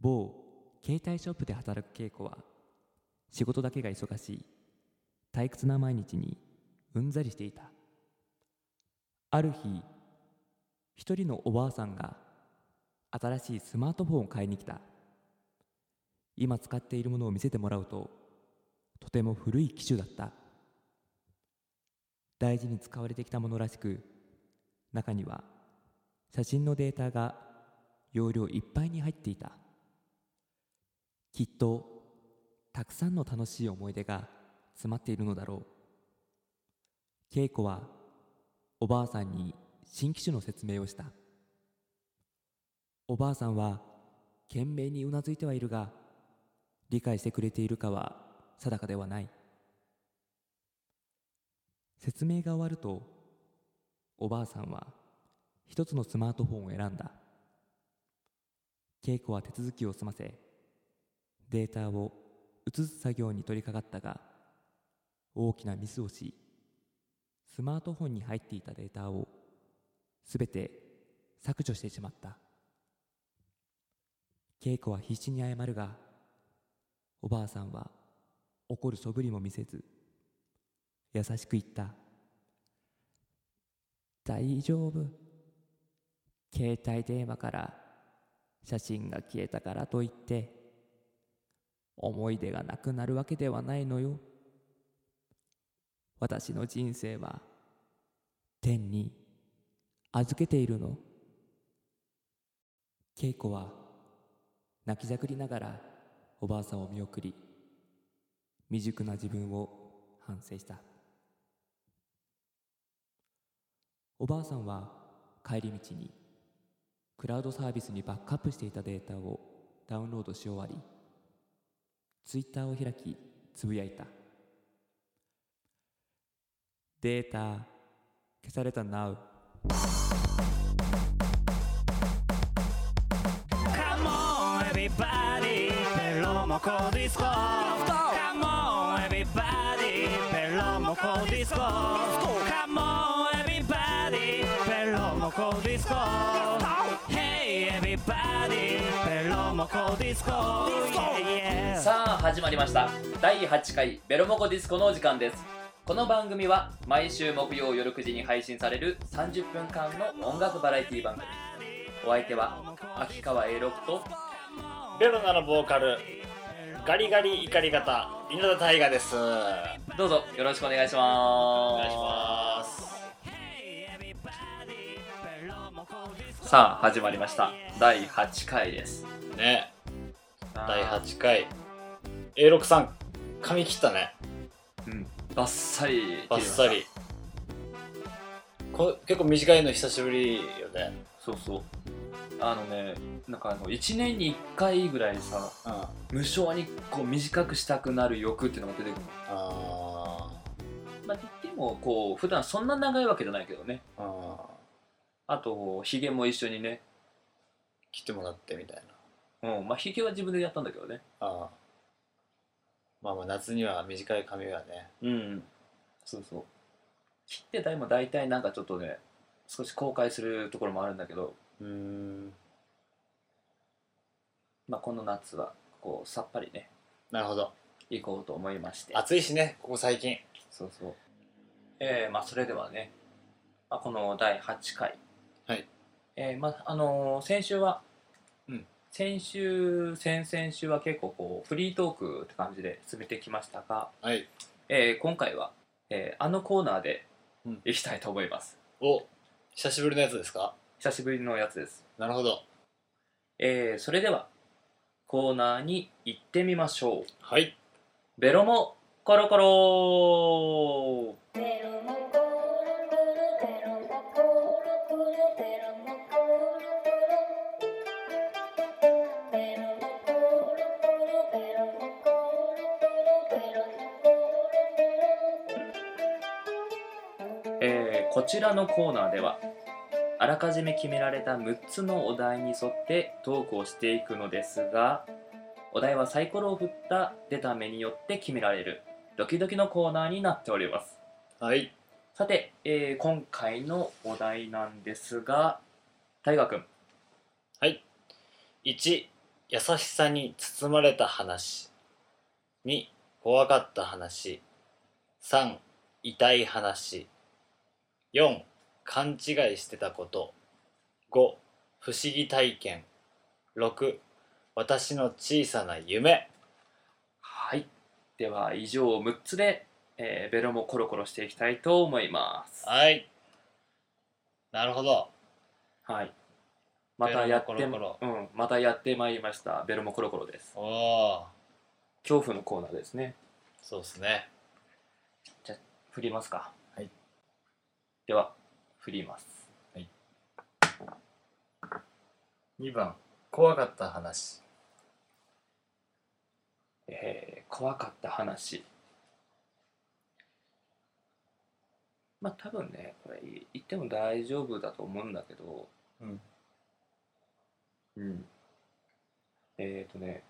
某携帯ショップで働く稽古は仕事だけが忙しい。退屈な毎日にうんざりしていた。ある日一人のおばあさんが新しいスマートフォンを買いに来た。今使っているものを見せてもらうととても古い機種だった。大事に使われてきたものらしく中には写真のデータが容量いっぱいに入っていた。きっとたくさんの楽しい思い出が詰まっているのだろう。稽古はおばあさんに新機種の説明をした。おばあさんは懸命にうなずいてはいるが理解してくれているかは定かではない。説明が終わるとおばあさんは一つのスマートフォンを選んだ。稽古は手続きを済ませデータを移す作業に取り掛かったが大きなミスをしスマートフォンに入っていたデータをすべて削除してしまった。稽古は必死に謝るがおばあさんは怒るそぶりも見せず優しく言った。大丈夫。携帯電話から写真が消えたからといって思い出がなくなるわけではないのよ。私の人生は天に預けているの。稽古は泣きじゃくりながらおばあさんを見送り未熟な自分を反省した。おばあさんは帰り道にクラウドサービスにバックアップしていたデータをダウンロードし終わりツイッターを開きつぶやいたデータ消された Now Come on everybody ペロモコディスコ Come on everybody ペロモコディスコ Come on everybody ペロモコディスコさあ始まりました。第8回ベロモコディスコのお時間です。この番組は毎週木曜夜9時に配信される30分間の音楽バラエティ番組。お相手は秋川 A6 とベロナのボーカルガリガリ怒り方稲田大我です。おどうぞよろしくお願いします。願いします。さあ始まりました。第8回です。ね第あ8回 A6 さん髪切ったね。ーうん。バッサリバッサリ。こ結構短いの久しぶりよね。そうそう。あのねなんかあの1年に1回ぐらいさうん。あ無性にこう短くしたくなる欲っていうのが出てくるあまあ言ってもこう普段そんな長いわけじゃないけどね。ああとひげも一緒にね。切ってもらってみたいうん。まあひげは自分でやったんだけどね。なああ。まあまあ夏には短い髪はね。うん。そうそう。切ってた今大体なんかちょっとね少し後悔するところもあるんだけど。うーん。まあこの夏はこうさっぱりね。なるほど。行こうと思いまして。暑いしねここ最近。そうそう。えー、まあそれではね、まあ、この第8回。はい。えー、まああのー先週は、うん先週先々週は結構こうフリートークって感じで進めてきましたが、はい。えー今回は、えーあのコーナーでうん。いきたいと思います、お久しぶりのやつですか？久しぶりのやつです、なるほど。えーそれではコーナーに行ってみましょう。はい。ベロモコロコロこちらのコーナーではあらかじめ決められた6つのお題に沿ってトークをしていくのですがお題はサイコロを振った出た目によって決められるドキドキのコーナーになっております。はい。さて、えー今回のお題なんですが大河君はい。1優しさに包まれた話。2怖かった話。3痛い話4勘違いしてたこと。5不思議体験。6私の小さな夢。はい。では以上6つで、えーベロもコロコロしていきたいと思います。はい。なるほど。はい。またやってベロもコロコうん、またやってまいりました。ベロもコロコロです。おお恐怖のコーナーですね。そうですね。振りますか。はいでは振ります。2番怖かった話。えー怖かった話。まあ多分ねこれ言っても大丈夫だと思うんだけど。うん。うん。えっ、ー、とね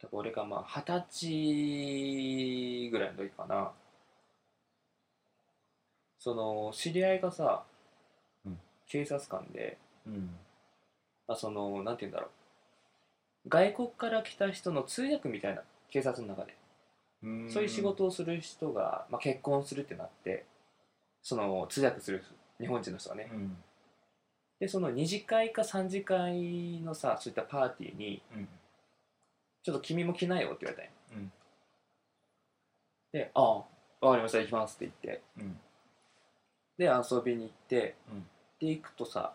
多分俺がまあ二十歳ぐらいの時かなその知り合いがさ、うん。警察官でうん。あそのなんて言うんだろう。外国から来た人の通訳みたいな警察の中でそういう仕事をする人が、まあ、結婚するってなってその通訳する日本人の人がね。うん。でその2次会か3次会のさそういったパーティーにうん「ちょっと君も来なよ」って言われたんようん。で「ああわかりました行きます」って言って。うんで遊びに行って、うん。で行くとさ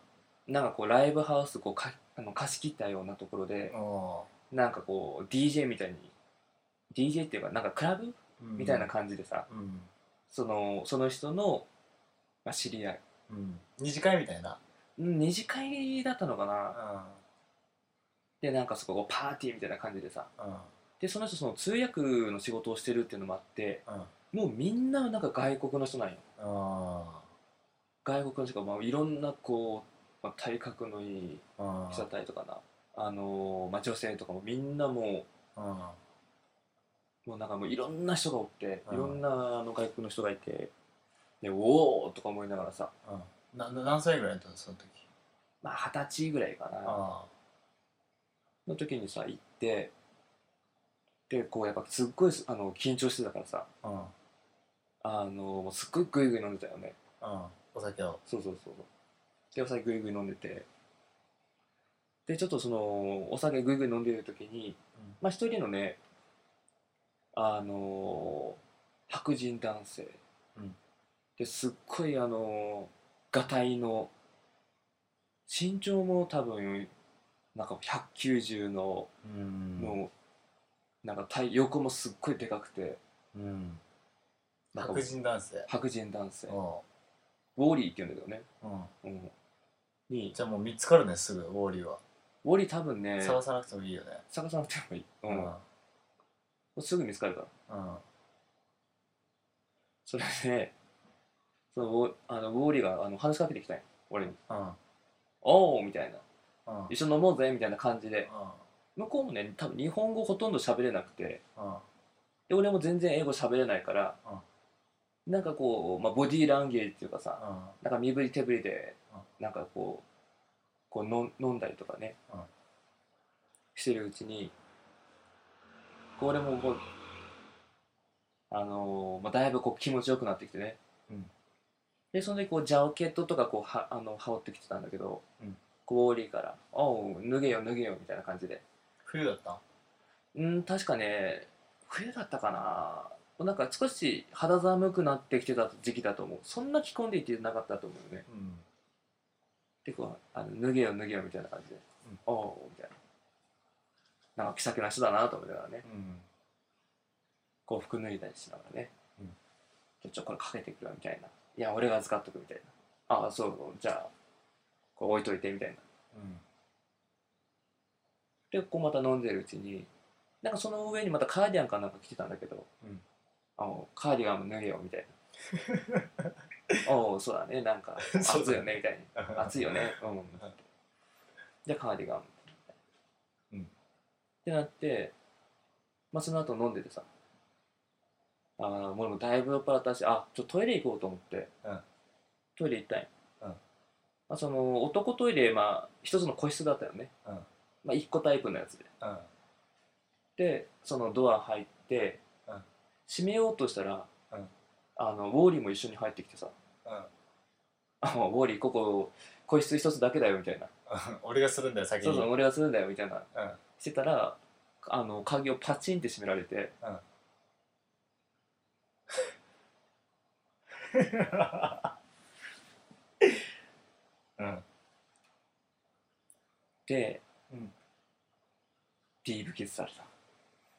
なんかこうライブハウスこうかあの貸し切ったようなところでおなんかこう DJ みたいに DJ っていうかなんかクラブーみたいな感じでさ、うん。そのその人の、まあ、知り合い。うん。二次会みたいな。うん二次会だったのかな。うんでなんかそこパーティーみたいな感じでさうんでその人その通訳の仕事をしてるっていうのもあってうんもうみんななんか外国の人なんよ。あ外国の人が、まあ、いろんなこう、まあ、体格のいいあ人だったりとかな。あのーまあ、女性とかもみんなもうもうなんかもういろんな人がおってうん。いろんなあの外国の人がいてでおおとか思いながらさうん。なな何歳ぐらいだったのその時？まあ二十歳ぐらいかな。あの時にさ行ってでこうやっぱすっごいあの緊張してたからさあうん。あのもうすっごいグイグイ飲んでたよね。うんお酒を。そうそうそうそう。でお酒グイグイ飲んでて。でちょっとそのお酒グイグイ飲んでる時に、うん。まあ一人のねあの白人男性、うん。ですっごいあのがたいの身長も多分なんか190のうん。もうなんか体横もすっごいでかくて。うん。白人男性。白人男性。おウォーリーって言うんだけどね、ううん。うん、にじゃあもう見つかるねすぐウォーリーは。ウォーリー多分ね探さなくてもいいよね。探さなくてもいい、ううん。んすぐ見つかるから。うん。それでそのウォあのウォーリーがあの話しかけてきたんよ。俺に。うん「おお」みたいな。うん「一緒に飲もうぜ」みたいな感じで。向こうもね多分日本語ほとんど喋れなくて。うん。で俺も全然英語喋れないから、なんかこう、まあ、ボディーランゲージっていうかさ、うん。なんか身振り手振りでうなんかこうこう飲飲んだりとかね、うん。してるうちにこう俺もこうあのーまあ、だいぶこう気持ちよくなってきてね、うん。でその時こうジャケットとかこうはあの羽織ってきてたんだけど、うん。こうウォーリーから「おう脱げよ脱げよ」みたいな感じで。冬だった？うん確かね冬だったかななんか少し肌寒くなってきてた時期だと思う。そんな着込んでいってなかったと思うよね。うん。でこうあの脱げよ脱げよみたいな感じで、うん。おおみたいな。なんか気さくな人だなと思いながらね。うん。こう服脱いだりしながらね、うん。ちょちょこれかけてくるわみたいな。いや俺が預かっとくみたいな。ああそうじゃあこう置いといてみたいな。うん。でこうまた飲んでるうちになんかその上にまたカーディガンかなんか着てたんだけど、うんあのカーディガンも脱げよみたいな。おおそうだね。なんか 暑いよねみたいに 暑いよね。うん。でカーディガン。うん。ってなってまあその後飲んでてさ。あーもうでもだいぶ酔っ払ったしあちょっとトイレ行こうと思って、うん。トイレ行ったんよ、うん。まあ、その男トイレまあ一つの個室だったよね、うん。まあ、1個タイプのやつで。うん。でそのドア入って、うん閉めようとしたら、うん。あのウォーリーも一緒に入ってきてさ。うん「あもうウォーリーここ個室一つだけだよ」みたいな。俺がするんだよ「先に。そうそう俺がするんだよ」みたいな。うん。してたらあの鍵をパチンって閉められて。うん。で、うん。ディーブキスされた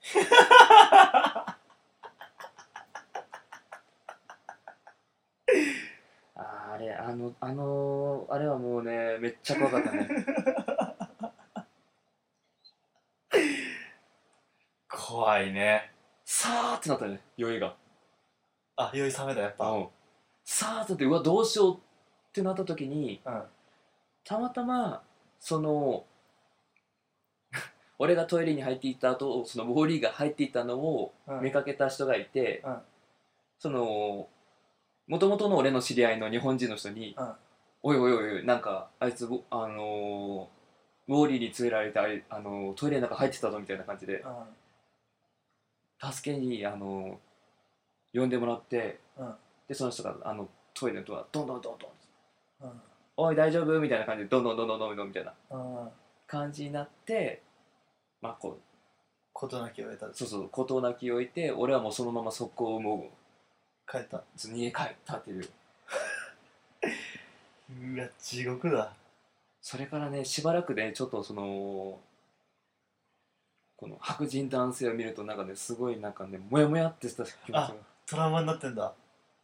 あーあれあのあのあれはもうねめっちゃ怖かったね。怖いね。さーってなったね酔いが。あ酔い冷めだやっぱ。うん。さーってなってうわどうしようってなった時にうん。たまたまその 俺がトイレに入っていった後そのウォーリーが入っていったのをうん。見かけた人がいて、うん。そのもともとの俺の知り合いの日本人の人にうん「おいおいおいなんかあいつぼあのーウォーリーに連れられてあれ、あのートイレの中入ってたぞ」みたいな感じで助けに、あのー呼んでもらってうん。でその人があのトイレのドアどんどんどんどんうん「おい大丈夫?」みたいな感じでどんどんどんどんどんどんみたいなうん。感じになってまあこう事なきを得たそうそう事なきを置いて俺はもうそのまま速攻もう帰った。家帰ったっていう。うわ地獄だ。それからねしばらくねちょっとそのこの白人男性を見るとなんかねすごいなんかねモヤモヤってした気持ちが。あトラウマになってんだ。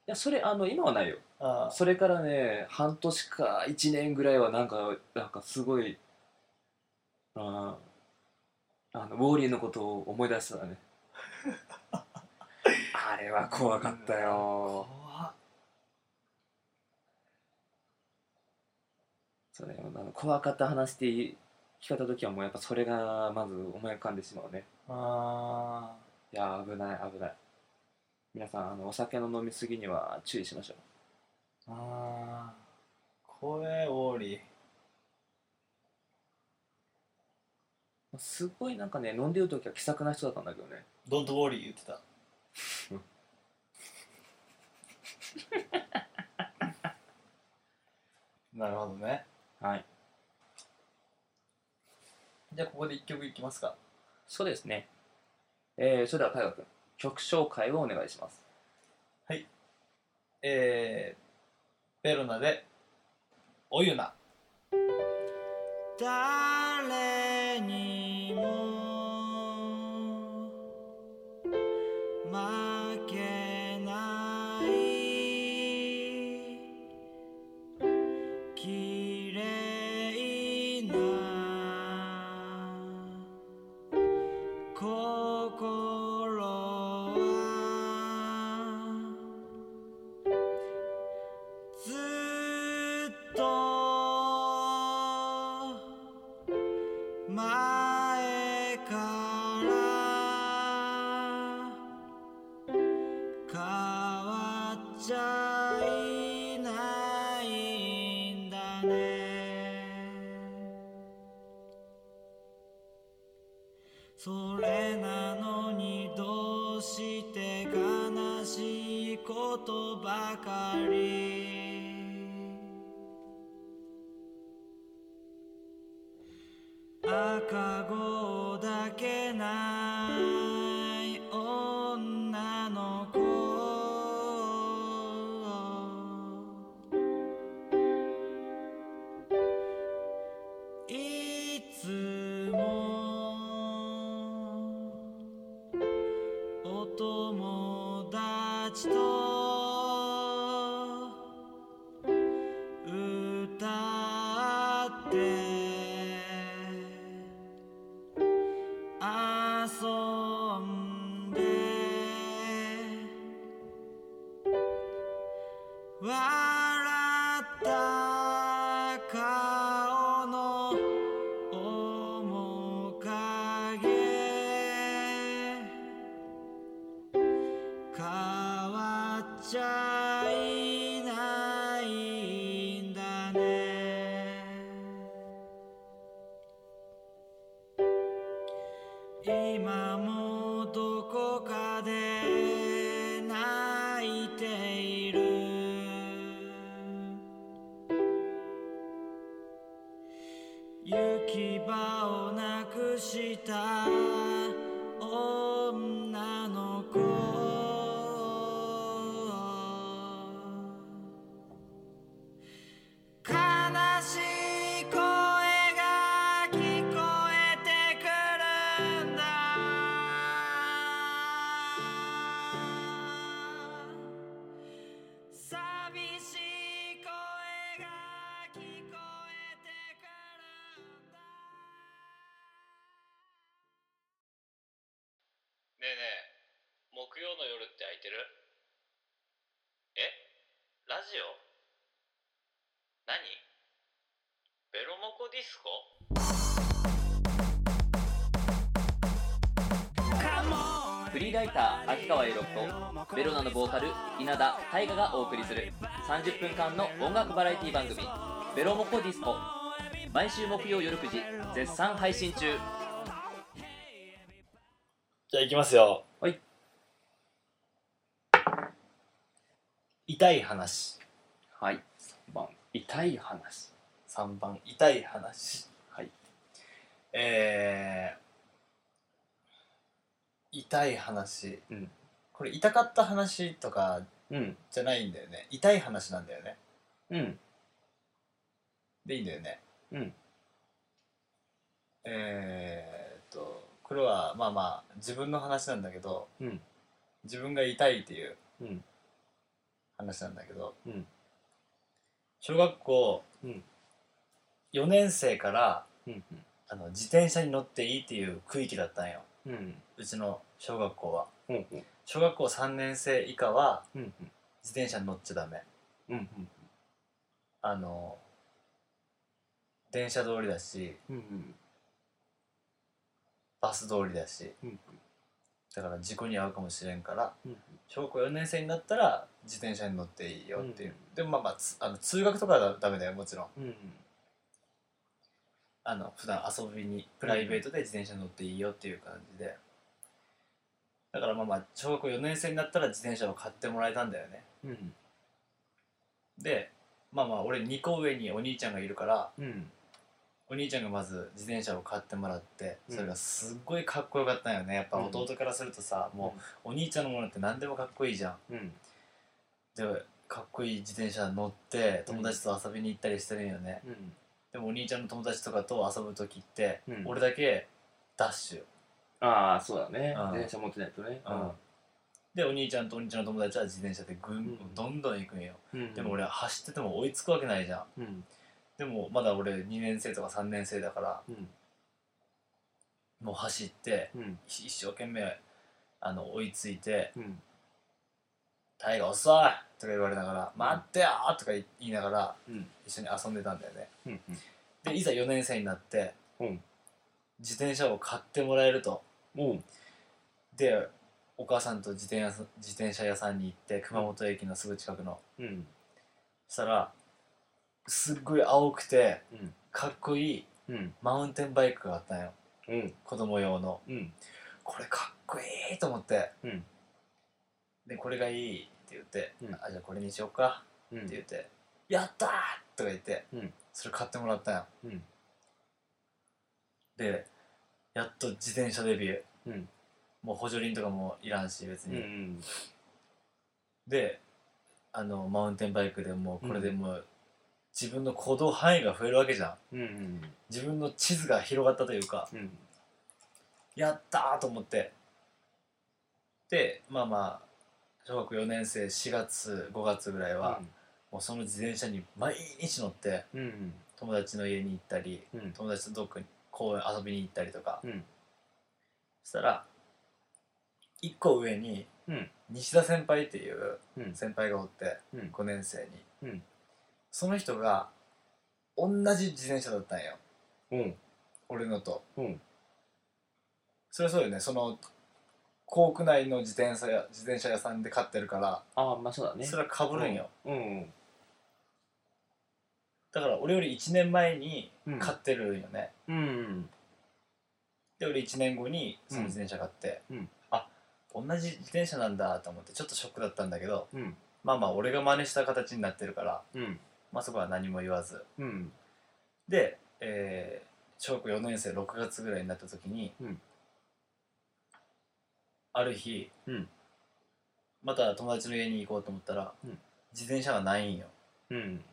いやそれあの今はないよ。あそれからね半年か1年ぐらいはなんかなんかすごいあーあのウォーリーのことを思い出したねあれは怖かったよ。怖っそれあの怖かった話って聞かれた時はもうやっぱそれがまず思い浮かんでしまうね。あいや危ない危ない。皆さんあのお酒の飲み過ぎには注意しましょう。ーあー。怖えウォーリーすごいなんかね飲んでる時は気さくな人だったんだけどね。ドントウォーリー言ってた なるほどね。はい。じゃあここで一曲いきますか。そうですね。えー、それでは海君曲紹介をお願いします。えー、ベロナでおゆな。誰にも今もどこかで泣いている。行き場をなくした。ベロモコディスコ？フリーライター秋川栄六とベロナのボーカル稲田大我がお送りする30分間の音楽バラエティ番組「ベロモコディスコ」毎週木曜夜9時絶賛配信中。じゃあ行きますよ。はい。痛い話。はい。3番。痛い話3番痛い話。はい。えー、痛い話、うん。これ痛かった話とかうん。じゃないんだよね。痛い話なんだよね。うん。でいいんだよね。うん。えー、っとこれはまあまあ自分の話なんだけどうん。自分が痛いっていううん。話なんだけどうん。小学校うん4年生からうんあの自転車に乗っていいっていう区域だったんよ。うんうちの小学校は。うんうん。小学校3年生以下はうん自転車に乗っちゃダメ。うんうんあの電車通りだしうんうん。バス通りだし。うんだから事故に遭うかもしれんからうん小学校4年生になったら自転車に乗っていいよっていう、うんでもまあまあつあの通学とかはダメだよもちろんうんあの普段遊びにプライベートで自転車に乗っていいよっていう感じで。だからまあまあ小学校4年生になったら自転車を買ってもらえたんだよね。うん。でまあまあ俺2個上にお兄ちゃんがいるからうん。お兄ちゃんがまず自転車を買ってもらってうん。それがすっごいかっこよかったんよね。やっぱうん弟からするとさ、もうお兄ちゃんのものって何でもかっこいいじゃん。うん。でかっこいい自転車乗って友達と遊びに行ったりしてるんよね、うんでもお兄ちゃんの友達とかと遊ぶ時って、うん。俺だけダッシュ、ああそうだね。うん。電車持ってないとね。でお兄ちゃんとお兄ちゃんの友達は自転車でぐん、うん。どんどん行くんよ。うん。でも俺は走ってても追いつくわけないじゃん。うん。でもまだ俺2年生とか3年生だからうん。もう走ってうん。一生懸命あの追いついてうん「タイガー遅い!」とか言われながら「待ってよ!」とか言いながらうん。一緒に遊んでたんだよね。うんでいざ4年生になってうん。自転車を買ってもらえると。おうでお母さんと自転車自転車屋さんに行って熊本駅のすぐ近くの。うん。そしたらすっごい青くてうん。かっこいいうん。マウンテンバイクがあったんよ。うん。子供用の。うん。これかっこいいと思って。うんでこれがいいって言って、うん。あじゃあこれにしようか。うん。って言って「やったー!」とか言って、うん。それ買ってもらったんよ。うん。でやっと自転車デビュー。うん。もう補助輪とかもいらんし別うに、んであのマウンテンバイクでもうこれでもう、自分の行動範囲が増えるわけじゃんうんうん。自分の地図が広がったというかうん。やったーと思って。でまあまあ小学4年生4月5月ぐらいは、もうその自転車に毎日乗って友達の家に行ったりうん。友達とどっかに公園遊びに行ったりとかうん。そしたら1個上にうん。西田先輩っていううん。先輩がおってうん。5年生に、うん。その人が同じ自転車だったんよ。うん。俺のと。うん。それはそうよね。その校区内の自転車屋自転車屋さんで買ってるからああまあそうだね。それはかぶるんよ、うん。だから俺より1年前にうん。買ってるんよね、うん。で俺1年後にその自転車買って、うん。あ同じ自転車なんだと思ってちょっとショックだったんだけどうん。まあまあ俺が真似した形になってるから、うん。まあ、そこは何も言わず。うん。で、えー小学校4年生6月ぐらいになった時に、うんある日、うん。また友達の家に行こうと思ったら、うん。自転車がないんよ。うん。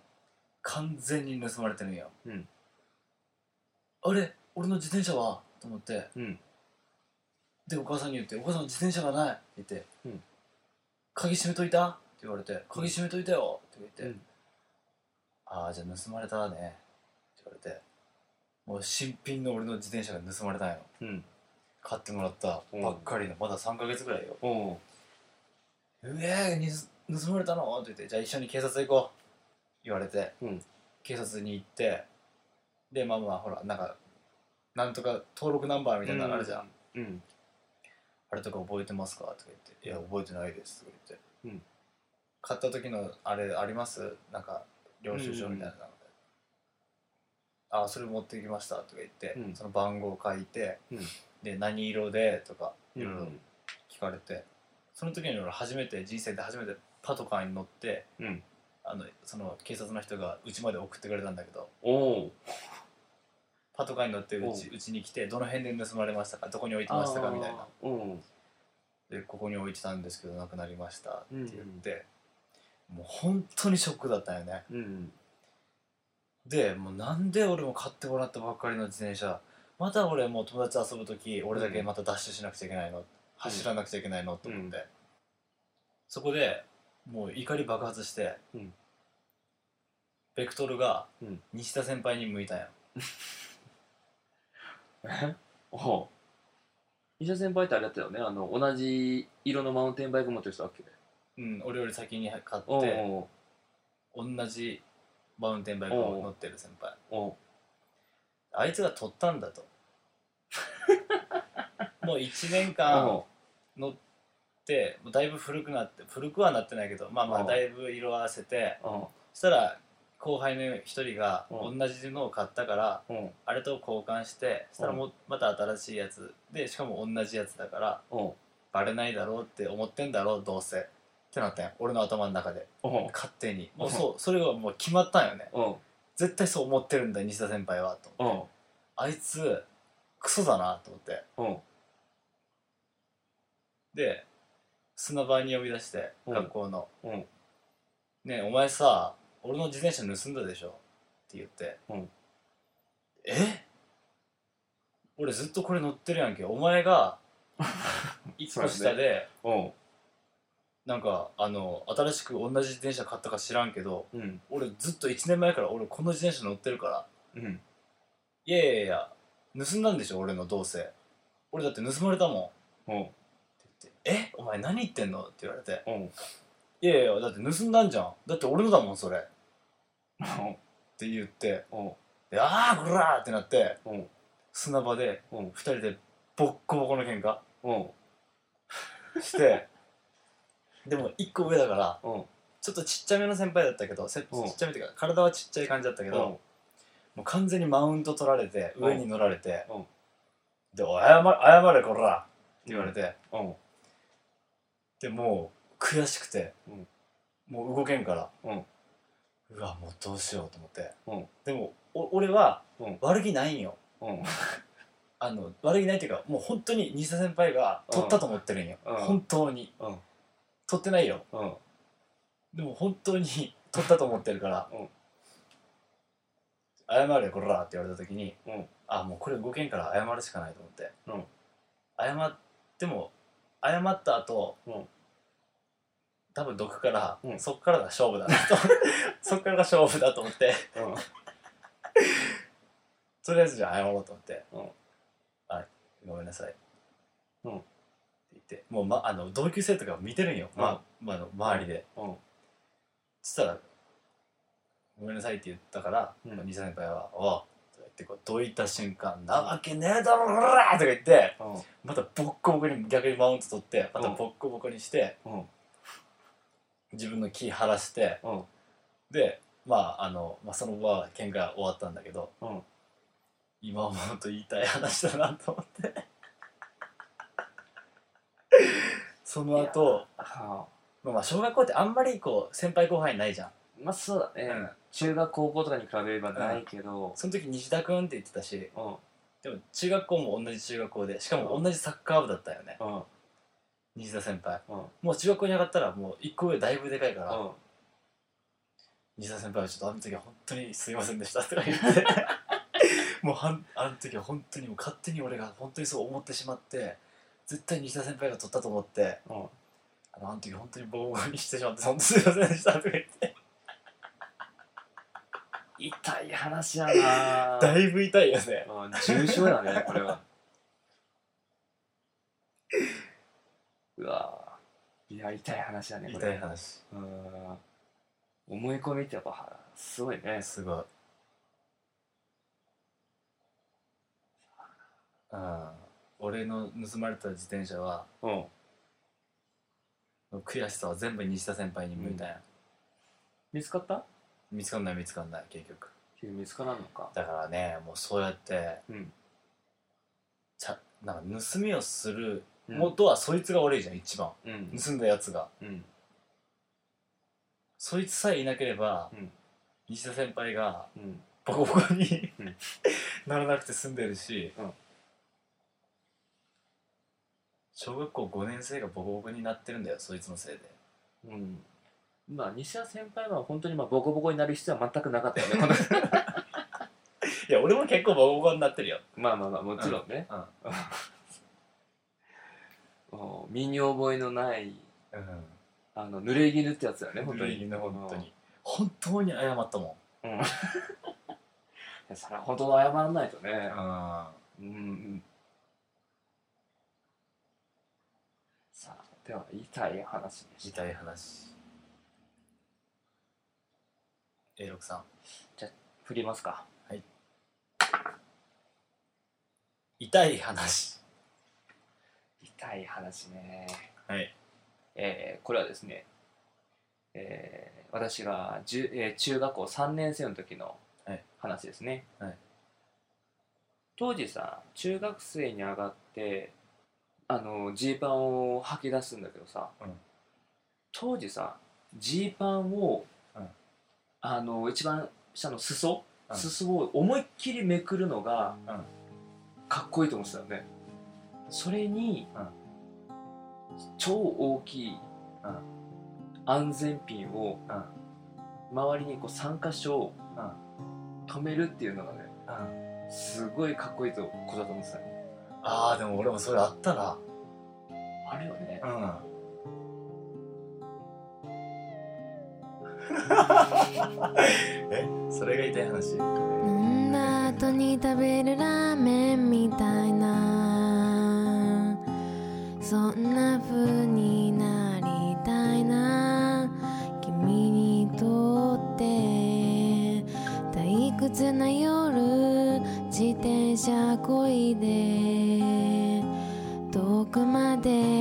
完全に盗まれてるんよ、うん。あれ？俺の自転車は？と思って。うん。でお母さんに言って「お母さん自転車がない」って言って「うん。鍵閉めといた?」って言われて「鍵閉めといたよ」って言って「うん。ああじゃあ盗まれたね」って言われて。もう新品の俺の自転車が盗まれたんよ。うん買ってもらったばっかりのまだ3ヶ月ぐらいよ。おう「うえ盗まれたの?」って言って「じゃあ一緒に警察行こう」言われて、うん。警察に行ってでまあまあほらなんかなんとか登録ナンバーみたいなのあるじゃん、うんあれとか覚えてますか？とか言って「いや覚えてないです」とか言って、うん。買った時のあれあります？なんか領収書みたいなので、あそれ持ってきました」とか言って、うん。その番号書いて、うんで何色でとかいろいろうん。聞かれて、その時に俺初めて人生で初めてパトカーに乗ってうん。あのその警察の人が家まで送ってくれたんだけど。パトカーに乗ってうちう。ちに来てどの辺で盗まれましたかどこに置いてましたかみたいな。う。んでここに置いてたんですけどなくなりましたって言って、もう本当にショックだったよね。うん。でもうなんで俺も買ってもらったばっかりの自転車また俺もう友達と遊ぶ時俺だけまたダッシュしなくちゃいけないの、走らなくちゃいけないのと思って、うん。そこでもう怒り爆発して、うん。ベクトルがうん。西田先輩に向いたんよ。え？おう。医者先輩ってあれだったよね？あの同じ色のマウンテンバイク持ってる人だっけ？うん、俺より先に買っておうおう。同じマウンテンバイクを乗ってる先輩。おう。あいつが取ったんだと もう1年間お乗ってもうだいぶ古くなって古くはなってないけどまあまうん。あだいぶ色合わせてそしたら後輩の一人がう同じのを買ったからあれと交換してそしたらもうまた新しいやつ。でしかも同じやつだからバレないだろうって思ってんだろうどうせ。ってなったんよ。俺の頭の中で。勝手に。もうそうそれがもう決まったんよね。絶対そう思ってるんだ西田先輩はと思って。おうあいつクソだなと思って。おうで砂場に呼び出してうん。学校の。うん「ねえお前さ俺の自転車盗んだでしょ」って言って。うん「え？俺ずっとこれ乗ってるやんけ。お前が 一個下でおうなんかあの新しく同じ自転車買ったか知らんけどうん。俺ずっと1年前から俺この自転車乗ってるから。うん。いやいやいや盗んだんでしょ俺のどうせ俺だって盗まれたもん」おうって言って「え？お前何言ってんの?」って言われて。おう「いやいやだって盗んだんじゃん。だって俺のだもんそれ」って言って。おうで「ああこら!」ってなっておう砂場でおう2人でボッコボコの喧嘩おうして。でも1個上だからおうちょっとちっちゃめの先輩だったけどせちうん。っちゃめっていうか体はちっちゃい感じだったけどもう完全にマウント取られてうん。上に乗られてうん。で「おい謝れ謝れこら!」って言われて。おうでもう悔しくてうん。もう動けんから。うわもうどうしようと思って。うん。でもお俺はうん。悪気ないんよ。あの悪気ないっていうかもう本当に西田先輩が取ったと思ってるんよ。うん。本当に。うん。取ってないよ。うん。でも本当に取ったと思ってるから。うん「謝れこら」って言われた時にうん。あもうこれ動けんから謝るしかないと思って。うん。謝っても謝った後、うん。多分毒から、うん。そっからが勝負だなと。そっからが勝負だと思って。うん。とりあえずじゃあ謝ろうと思って。うん「はい。ごめんなさい」うん。って言って。もう、ま、あの同級生とか見てるんよ、まうん。まあの周りで。うん。そしたら「ごめんなさい」って言ったから、うん。西田先輩は「おう」とか言ってこうどいた瞬間「なわけねえだろこら!」とか言ってうん。またボッコボコに逆にマウント取ってまたうんボッコボコにしてうん。自分の気晴らしてうん。でまああの、まあ、その場は喧嘩終わったんだけどうん。今思うと言いたい話だなと思って。その後はまあ小学校ってあんまりこう先輩後輩ないじゃん。あまあそうだね、うん中学高校とかに比べればないけど、その時西田君って言ってたしうん。でも中学校も同じ中学校でしかも同じサッカー部だったよね。うん。西田先輩。うん。もう中学校に上がったらもう1個上だいぶでかいから、うん。西田先輩はちょっとあの時は本当にすいませんでしたとか言って。もうはんあの時は本当にもう勝手に俺が本当にそう思ってしまって絶対西田先輩が取ったと思ってうん。あのあの時本当にボコボコにしてしまって本当すいませんでしたとか言って痛い話やな。だいぶ痛いよね。うん重症だねこれは。うわいや痛い話だねこ痛れい話。うん。思い込みってやっぱすごいね。すごい。うん俺の盗まれた自転車はうん。悔しさは全部西田先輩に向いたんや、見つかった？見つかんない見つかんない結局。見つからんのか。だからねもうそうやってうん。ちゃなんか盗みをするうん。元はそいつが悪いじゃん一番。うん。盗んだやつが。うん。そいつさえいなければ、うん。西田先輩がうん。ボコボコに、うん。ならなくて済んでるし、うん小学校5年生がボコボコになってるんだよそいつのせいでうんまあ西田先輩は本当にまあボコボコになる必要は全くなかったよねこの。いや俺も結構ボコボコになってるよ。まあまあまあもちろんね、うん。うん。身に覚えのないうん。あの濡れ衣ってやつだよね本当に。本当にね本当に。本当に謝ったもうん、うん。いやそれは本当謝らないとね。んうん。うんうん。さあでは痛い話でした。痛い話 A6 さん。振りますか。痛い話。痛い話ね。はい。えーこれはですね、えー私がじゅ、えー中学校3年生の時のはい。話ですね、はい。当時さ中学生に上がってあのジーパンを履き出すんだけどさ、うん。当時さジーパンを、うんあの一番下の裾、うん。裾を思いっきりめくるのがうん。かっこいいと思ってたよね。それに、うん。超大きいうん。安全ピンをうん。周りにこう3箇所うん。止めるっていうのがねうん。すごいかっこいいとことだと思ってたよああでも俺もそれあったな。あれよね。うん えそれが痛い話？飲んだ後に食べるラーメンみたいな。そんな風になりたいな。君にとって。退屈な夜自転車こいで。遠くまで